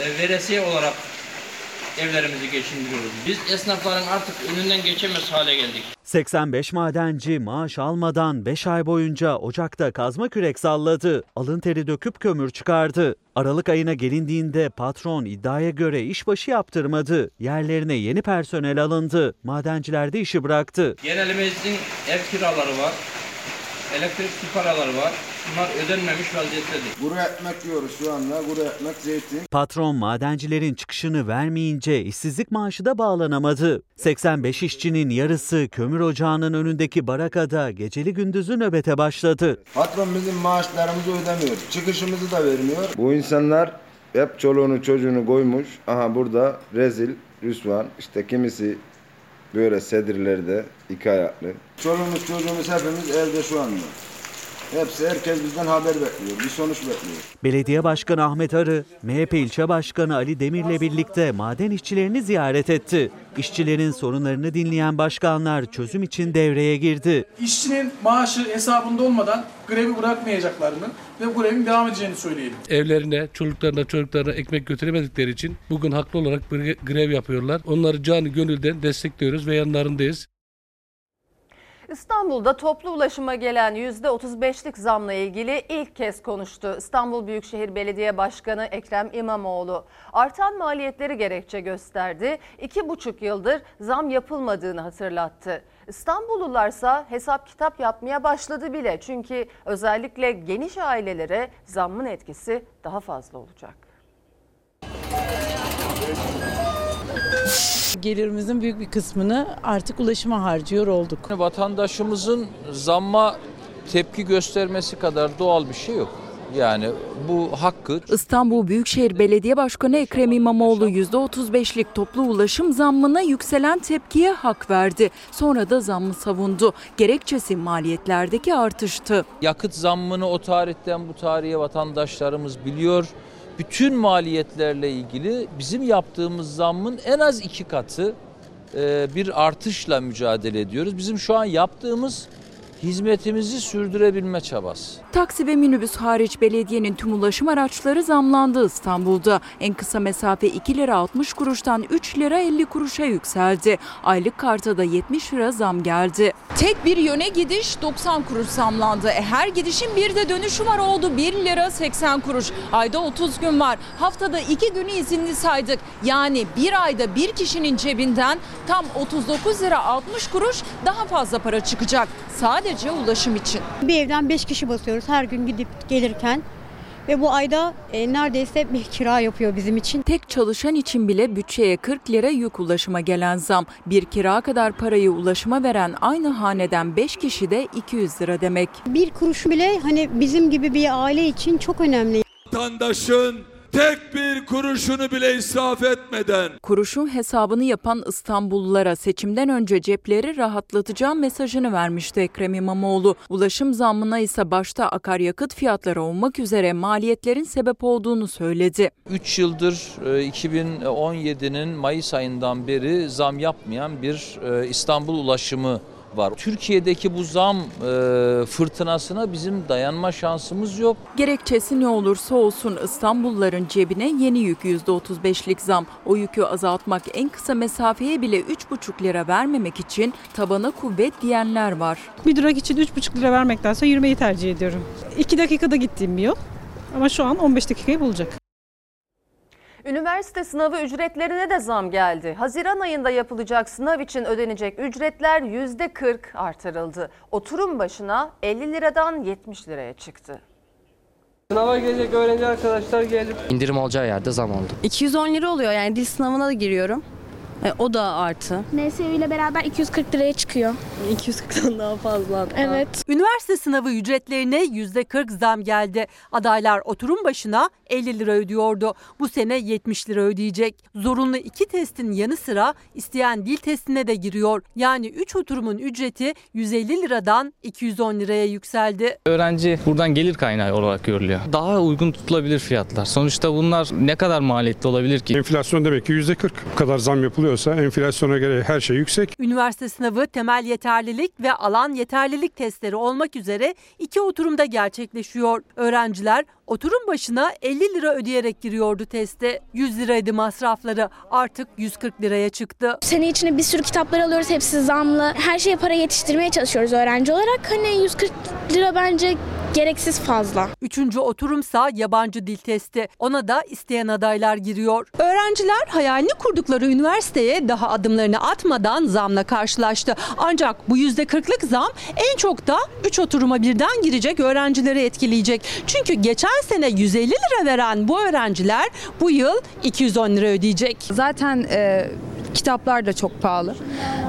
e, veresiye olarak evlerimizi geçindiriyoruz. Biz esnafların artık önünden geçemez hale geldik. 85 madenci maaş almadan 5 ay boyunca ocakta kazma kürek salladı. Alın teri döküp kömür çıkardı. Aralık ayına gelindiğinde patron iddiaya göre işbaşı yaptırmadı. Yerlerine yeni personel alındı. Madenciler de işi bıraktı. Genelimizin ev kiraları var. Elektrik su paraları var. Bunlar ödenmemiş vaziyettedir. Kuru ekmek yiyoruz şu anda. Kuru ekmek, zeytin. Patron madencilerin çıkışını vermeyince işsizlik maaşı da bağlanamadı. 85 işçinin yarısı kömür ocağının önündeki barakada geceli gündüzü nöbete başladı. Patron bizim maaşlarımızı ödemiyor. Çıkışımızı da vermiyor. Bu insanlar hep çoluğunu çocuğunu koymuş. Aha burada rezil, rüsvan. İşte kimisi böyle sedirlerde iki ayaklı. Çoluğumuz çocuğumuz hepimiz evde şu anda. Hepsi herkes bizden haber bekliyor. Bir sonuç bekliyor. Belediye Başkanı Ahmet Arı, MHP ilçe başkanı Ali Demir'le birlikte maden işçilerini ziyaret etti. İşçilerin sorunlarını dinleyen başkanlar çözüm için devreye girdi. İşçinin maaşı hesabında olmadan grevi bırakmayacaklarını ve bu grevin devam edeceğini söyleyelim. evlerine, çocuklarına, çocuklarına ekmek götüremedikleri için bugün haklı olarak gre- grev yapıyorlar. Onları canı gönülden destekliyoruz ve yanlarındayız. İstanbul'da toplu ulaşıma gelen %35'lik zamla ilgili ilk kez konuştu. İstanbul Büyükşehir Belediye Başkanı Ekrem İmamoğlu artan maliyetleri gerekçe gösterdi. İki buçuk yıldır zam yapılmadığını hatırlattı. İstanbullularsa hesap kitap yapmaya başladı bile. Çünkü özellikle geniş ailelere zammın etkisi daha fazla olacak. Gelirimizin büyük bir kısmını artık ulaşıma harcıyor olduk. Vatandaşımızın zamma tepki göstermesi kadar doğal bir şey yok. Yani bu hakkı. İstanbul Büyükşehir Belediye Başkanı Ekrem İmamoğlu %35'lik toplu ulaşım zammına yükselen tepkiye hak verdi. Sonra da zammı savundu. Gerekçesi maliyetlerdeki artıştı. Yakıt zammını o tarihten bu tarihe vatandaşlarımız biliyor. Bütün maliyetlerle ilgili bizim yaptığımız zammın en az iki katı e, bir artışla mücadele ediyoruz. Bizim şu an yaptığımız hizmetimizi sürdürebilme çabası. Taksi ve minibüs hariç belediyenin tüm ulaşım araçları zamlandı İstanbul'da. En kısa mesafe 2 lira 60 kuruştan 3 lira 50 kuruşa yükseldi. Aylık karta da 70 lira zam geldi. Tek bir yöne gidiş 90 kuruş zamlandı. E, her gidişin bir de dönüşü var oldu 1 lira 80 kuruş. Ayda 30 gün var. Haftada 2 günü izinli saydık. Yani bir ayda bir kişinin cebinden tam 39 lira 60 kuruş daha fazla para çıkacak. Sadece ulaşım için. Bir evden 5 kişi basıyoruz her gün gidip gelirken ve bu ayda e, neredeyse bir kira yapıyor bizim için. Tek çalışan için bile bütçeye 40 lira yük ulaşıma gelen zam. Bir kira kadar parayı ulaşıma veren aynı haneden 5 kişi de 200 lira demek. Bir kuruş bile hani bizim gibi bir aile için çok önemli. Vatandaşın tek bir kuruşunu bile israf etmeden Kuruşun hesabını yapan İstanbullulara seçimden önce cepleri rahatlatacağım mesajını vermişti Ekrem İmamoğlu. Ulaşım zammına ise başta akaryakıt fiyatları olmak üzere maliyetlerin sebep olduğunu söyledi. 3 yıldır e, 2017'nin Mayıs ayından beri zam yapmayan bir e, İstanbul ulaşımı var. Türkiye'deki bu zam e, fırtınasına bizim dayanma şansımız yok. Gerekçesi ne olursa olsun İstanbulluların cebine yeni yük %35'lik zam. O yükü azaltmak en kısa mesafeye bile 3,5 lira vermemek için tabana kuvvet diyenler var. Bir durak için 3,5 lira vermektense yürümeyi tercih ediyorum. 2 dakikada gittiğim bir yol ama şu an 15 dakikayı bulacak. Üniversite sınavı ücretlerine de zam geldi. Haziran ayında yapılacak sınav için ödenecek ücretler %40 artırıldı. Oturum başına 50 liradan 70 liraya çıktı. Sınava gelecek öğrenci arkadaşlar gelip İndirim olacağı yerde zam oldu. 210 lira oluyor yani dil sınavına da giriyorum. E, o da artı. NSU ile beraber 240 liraya çıkıyor. 240'dan daha fazla hatta. Evet. Üniversite sınavı ücretlerine %40 zam geldi. Adaylar oturum başına 50 lira ödüyordu. Bu sene 70 lira ödeyecek. Zorunlu iki testin yanı sıra isteyen dil testine de giriyor. Yani 3 oturumun ücreti 150 liradan 210 liraya yükseldi. Öğrenci buradan gelir kaynağı olarak görülüyor. Daha uygun tutulabilir fiyatlar. Sonuçta bunlar ne kadar maliyetli olabilir ki? Enflasyon demek ki %40 bu kadar zam yapılıyorsa enflasyona göre her şey yüksek. Üniversite sınavı temel yeterlilik ve alan yeterlilik testleri olmak üzere iki oturumda gerçekleşiyor. Öğrenciler oturum başına 50 lira ödeyerek giriyordu teste. 100 liraydı masrafları artık 140 liraya çıktı. Sene içinde bir sürü kitaplar alıyoruz. Hepsi zamlı. Her şeye para yetiştirmeye çalışıyoruz öğrenci olarak. Hani 140 lira bence gereksiz fazla. Üçüncü oturumsa yabancı dil testi. Ona da isteyen adaylar giriyor. Öğrenciler hayalini kurdukları üniversiteye daha adımlarını atmadan zamla karşılaştı. Ancak bu %40'lık zam en çok da 3 oturuma birden girecek öğrencileri etkileyecek. Çünkü geçen sene 150 lira veren bu öğrenciler bu yıl 210 lira ödeyecek. Zaten e, kitaplar da çok pahalı.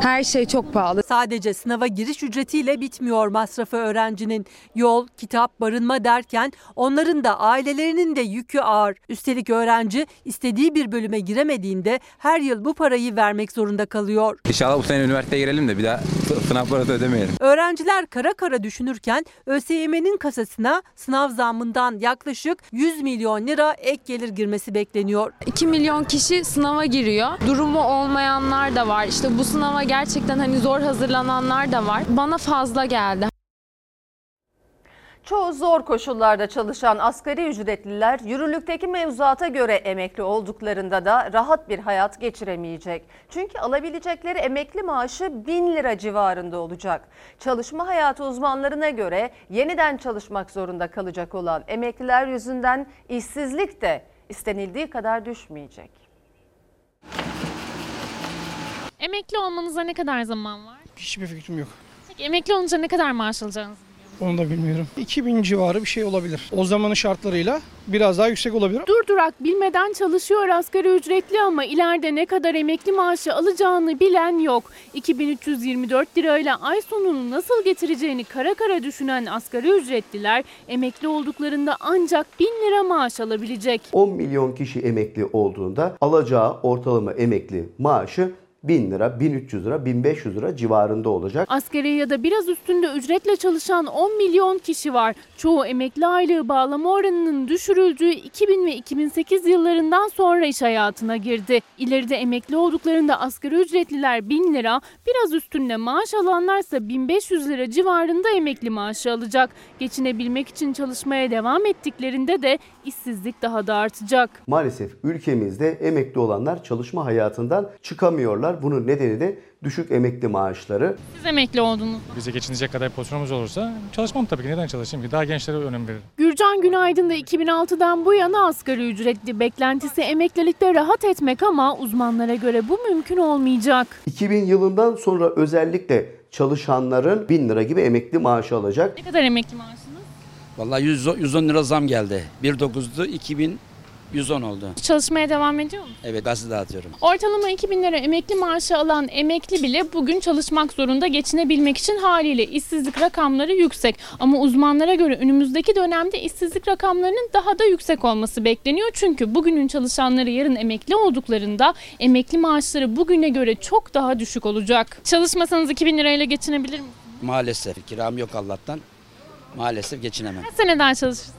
Her şey çok pahalı. Sadece sınava giriş ücretiyle bitmiyor masrafı öğrencinin. Yol, kitap, barınma derken onların da ailelerinin de yükü ağır. Üstelik öğrenci istediği bir bölüme giremediğinde her yıl bu parayı vermek zorunda kalıyor. İnşallah bu sene üniversiteye girelim de bir daha sınav parası ödemeyelim. Öğrenciler kara kara düşünürken ÖSYM'nin kasasına sınav zammından yaklaşık 100 milyon lira ek gelir girmesi bekleniyor. 2 milyon kişi sınava giriyor. Durumu olmayanlar da var. İşte bu sınava gerçekten hani zor hazırlananlar da var. Bana fazla geldi. Çoğu zor koşullarda çalışan asgari ücretliler yürürlükteki mevzuata göre emekli olduklarında da rahat bir hayat geçiremeyecek. Çünkü alabilecekleri emekli maaşı 1000 lira civarında olacak. Çalışma hayatı uzmanlarına göre yeniden çalışmak zorunda kalacak olan emekliler yüzünden işsizlik de istenildiği kadar düşmeyecek. Emekli olmanıza ne kadar zaman var? Hiçbir fikrim yok. Peki emekli olunca ne kadar maaş alacağınızı Onu da bilmiyorum. 2000 civarı bir şey olabilir. O zamanın şartlarıyla biraz daha yüksek olabilir. Durdurak bilmeden çalışıyor asgari ücretli ama ileride ne kadar emekli maaşı alacağını bilen yok. 2324 lirayla ay sonunu nasıl getireceğini kara kara düşünen asgari ücretliler emekli olduklarında ancak 1000 lira maaş alabilecek. 10 milyon kişi emekli olduğunda alacağı ortalama emekli maaşı 1000 lira, 1300 lira, 1500 lira civarında olacak. Asgari ya da biraz üstünde ücretle çalışan 10 milyon kişi var. Çoğu emekli aylığı bağlama oranının düşürüldüğü 2000 ve 2008 yıllarından sonra iş hayatına girdi. İleride emekli olduklarında asgari ücretliler 1000 lira, biraz üstünde maaş alanlarsa 1500 lira civarında emekli maaşı alacak. Geçinebilmek için çalışmaya devam ettiklerinde de işsizlik daha da artacak. Maalesef ülkemizde emekli olanlar çalışma hayatından çıkamıyorlar. Bunun nedeni de düşük emekli maaşları. Siz emekli oldunuz. Bize geçinecek kadar pozisyonumuz olursa çalışmam tabii ki. Neden çalışayım ki? Daha gençlere önem veririm. Gürcan Günaydın da 2006'dan bu yana asgari ücretli beklentisi emeklilikte rahat etmek ama uzmanlara göre bu mümkün olmayacak. 2000 yılından sonra özellikle çalışanların 1000 lira gibi emekli maaşı alacak. Ne kadar emekli maaşınız? Vallahi 100, 110 lira zam geldi. 1.9'du 110 oldu. Çalışmaya devam ediyor musun? Evet gazı dağıtıyorum. Ortalama 2000 lira emekli maaşı alan emekli bile bugün çalışmak zorunda geçinebilmek için haliyle işsizlik rakamları yüksek. Ama uzmanlara göre önümüzdeki dönemde işsizlik rakamlarının daha da yüksek olması bekleniyor. Çünkü bugünün çalışanları yarın emekli olduklarında emekli maaşları bugüne göre çok daha düşük olacak. Çalışmasanız 2000 lirayla geçinebilir mi? Maalesef kiram yok Allah'tan. Maalesef geçinemem. Kaç seneden çalışırsın?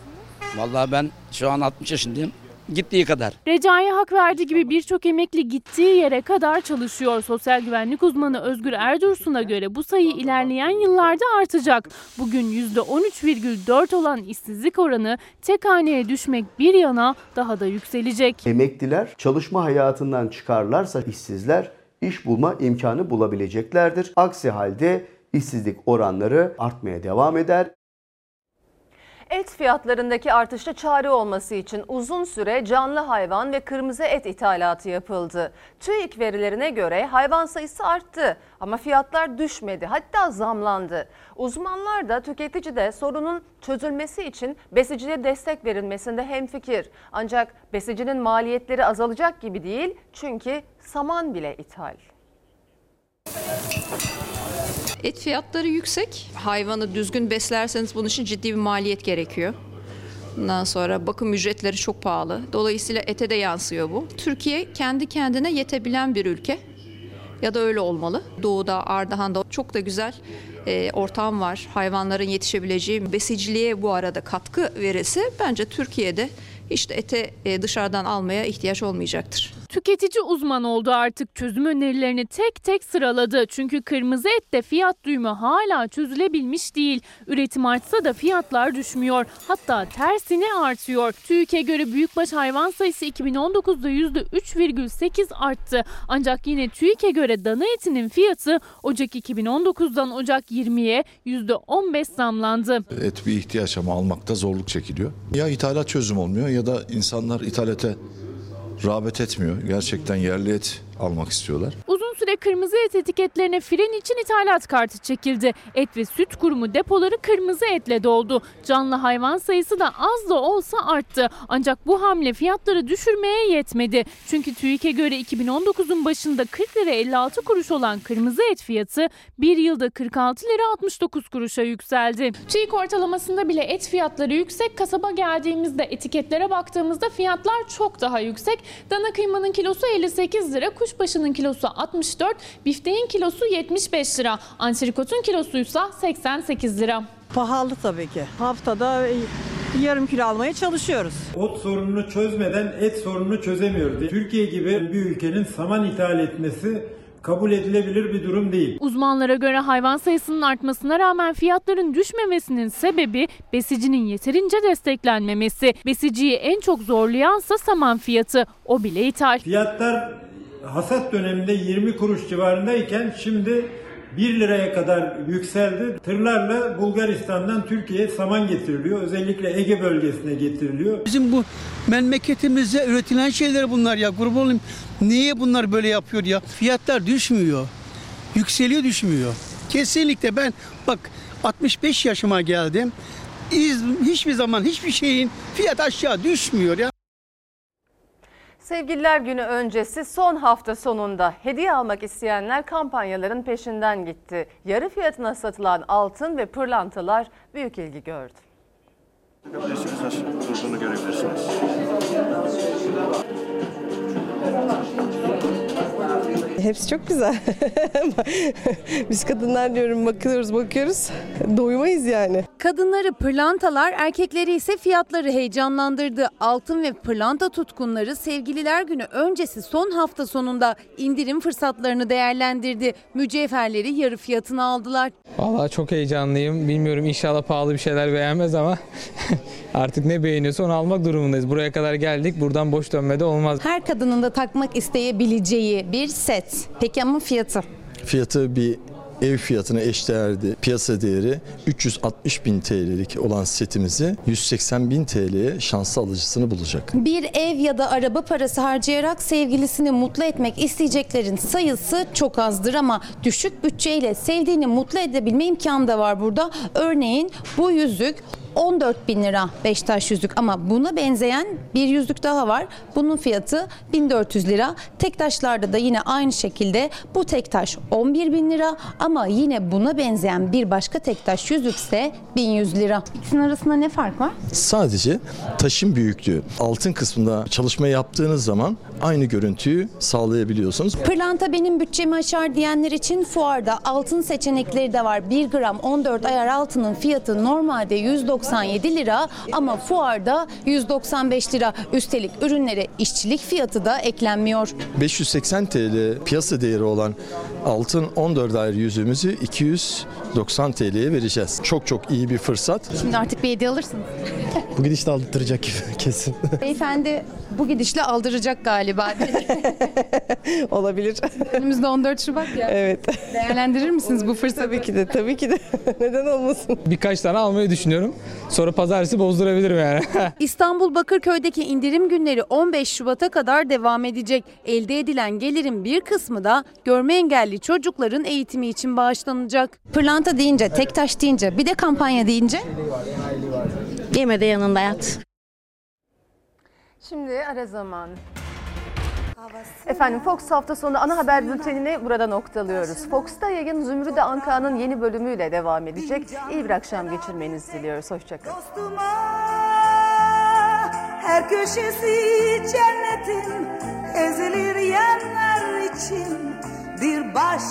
Vallahi ben şu an 60 yaşındayım. Gittiği kadar. Recai'ye hak verdiği gibi birçok emekli gittiği yere kadar çalışıyor. Sosyal güvenlik uzmanı Özgür Erdursun'a göre bu sayı ilerleyen yıllarda artacak. Bugün %13,4 olan işsizlik oranı tek haneye düşmek bir yana daha da yükselecek. Emekliler çalışma hayatından çıkarlarsa işsizler iş bulma imkanı bulabileceklerdir. Aksi halde işsizlik oranları artmaya devam eder. Et fiyatlarındaki artışta çare olması için uzun süre canlı hayvan ve kırmızı et ithalatı yapıldı. TÜİK verilerine göre hayvan sayısı arttı ama fiyatlar düşmedi hatta zamlandı. Uzmanlar da tüketici de sorunun çözülmesi için besiciliğe destek verilmesinde hemfikir. Ancak besicinin maliyetleri azalacak gibi değil çünkü saman bile ithal. Et fiyatları yüksek. Hayvanı düzgün beslerseniz bunun için ciddi bir maliyet gerekiyor. Ondan sonra bakım ücretleri çok pahalı. Dolayısıyla ete de yansıyor bu. Türkiye kendi kendine yetebilen bir ülke. Ya da öyle olmalı. Doğuda, Ardahan'da çok da güzel e, ortam var. Hayvanların yetişebileceği besiciliğe bu arada katkı verirse bence Türkiye'de işte ete e, dışarıdan almaya ihtiyaç olmayacaktır. Tüketici uzman oldu artık çözüm önerilerini tek tek sıraladı. Çünkü kırmızı ette fiyat düğümü hala çözülebilmiş değil. Üretim artsa da fiyatlar düşmüyor. Hatta tersine artıyor. TÜİK'e göre büyükbaş hayvan sayısı 2019'da %3,8 arttı. Ancak yine TÜİK'e göre dana etinin fiyatı Ocak 2019'dan Ocak 20'ye %15 zamlandı. Et bir ihtiyaç ama almakta zorluk çekiliyor. Ya ithalat çözüm olmuyor ya da insanlar ithalata rağbet etmiyor. Gerçekten yerli et almak istiyorlar. Uzun süre kırmızı et etiketlerine fren için ithalat kartı çekildi. Et ve süt kurumu depoları kırmızı etle doldu. Canlı hayvan sayısı da az da olsa arttı. Ancak bu hamle fiyatları düşürmeye yetmedi. Çünkü TÜİK'e göre 2019'un başında 40 lira 56 kuruş olan kırmızı et fiyatı bir yılda 46 lira 69 kuruşa yükseldi. TÜİK ortalamasında bile et fiyatları yüksek. Kasaba geldiğimizde etiketlere baktığımızda fiyatlar çok daha yüksek. Dana kıymanın kilosu 58 lira, kuşbaşının kilosu 64, bifteğin kilosu 75 lira, antrikotun kilosuysa 88 lira. Pahalı tabii ki. Haftada yarım kilo almaya çalışıyoruz. Ot sorununu çözmeden et sorununu çözemiyoruz. Türkiye gibi bir ülkenin saman ithal etmesi kabul edilebilir bir durum değil. Uzmanlara göre hayvan sayısının artmasına rağmen fiyatların düşmemesinin sebebi besicinin yeterince desteklenmemesi. Besiciyi en çok zorlayansa saman fiyatı. O bile ithal. Fiyatlar hasat döneminde 20 kuruş civarındayken şimdi 1 liraya kadar yükseldi. Tırlarla Bulgaristan'dan Türkiye'ye saman getiriliyor. Özellikle Ege bölgesine getiriliyor. Bizim bu memleketimizde üretilen şeyler bunlar ya. Kurban olayım. Niye bunlar böyle yapıyor ya? Fiyatlar düşmüyor. Yükseliyor düşmüyor. Kesinlikle ben bak 65 yaşıma geldim. Hiçbir zaman hiçbir şeyin fiyat aşağı düşmüyor ya. Sevgililer günü öncesi son hafta sonunda hediye almak isteyenler kampanyaların peşinden gitti. Yarı fiyatına satılan altın ve pırlantalar büyük ilgi gördü. Bakabilirsiniz nasıl durduğunu görebilirsiniz. Hepsi çok güzel. Biz kadınlar diyorum bakıyoruz bakıyoruz. Doymayız yani. Kadınları pırlantalar, erkekleri ise fiyatları heyecanlandırdı. Altın ve pırlanta tutkunları sevgililer günü öncesi son hafta sonunda indirim fırsatlarını değerlendirdi. Mücevherleri yarı fiyatına aldılar. Vallahi çok heyecanlıyım. Bilmiyorum inşallah pahalı bir şeyler beğenmez ama artık ne beğeniyorsa onu almak durumundayız. Buraya kadar geldik. Buradan boş dönmede olmaz. Her kadının da takmak isteyebileceği bir set. Peki ama fiyatı? Fiyatı bir ev fiyatına eşdeğerdi. Piyasa değeri 360 bin TL'lik olan setimizi 180 bin TL'ye şanslı alıcısını bulacak. Bir ev ya da araba parası harcayarak sevgilisini mutlu etmek isteyeceklerin sayısı çok azdır ama düşük bütçeyle sevdiğini mutlu edebilme imkanı da var burada. Örneğin bu yüzük 14 bin lira Beşiktaş yüzük ama buna benzeyen bir yüzük daha var. Bunun fiyatı 1400 lira. Tektaşlarda da yine aynı şekilde bu tektaş 11 bin lira ama yine buna benzeyen bir başka tektaş yüzükse 1100 lira. İkisinin arasında ne fark var? Sadece taşın büyüklüğü. Altın kısmında çalışma yaptığınız zaman aynı görüntüyü sağlayabiliyorsunuz. Pırlanta benim bütçemi aşar diyenler için fuarda altın seçenekleri de var. 1 gram 14 ayar altının fiyatı normalde 197 lira ama fuarda 195 lira. Üstelik ürünlere işçilik fiyatı da eklenmiyor. 580 TL piyasa değeri olan altın 14 ayar yüzüğümüzü 290 TL'ye vereceğiz. Çok çok iyi bir fırsat. Şimdi artık bir hediye alırsınız. Bu gidişle aldırtacak kesin. Beyefendi bu gidişle aldıracak galiba. Olabilir. Önümüzde 14 Şubat ya. Evet. Değerlendirir misiniz bu fırsatı? Tabii ki de, tabii ki de. Neden olmasın? Birkaç tane almayı düşünüyorum. Sonra pazartesi bozdurabilirim yani. İstanbul Bakırköy'deki indirim günleri 15 Şubat'a kadar devam edecek. Elde edilen gelirin bir kısmı da görme engelli çocukların eğitimi için bağışlanacak. Pırlanta deyince, tek taş deyince, bir de kampanya deyince Yeme de yanında yat. Şimdi ara zaman. Efendim Fox hafta sonu ana haber bültenini burada noktalıyoruz. Fox'ta yayın Zümrüde Anka'nın yeni bölümüyle devam edecek. İyi bir akşam geçirmenizi diliyoruz. Hoşçakalın. Her köşesi cennetin ezilir yerler için bir baş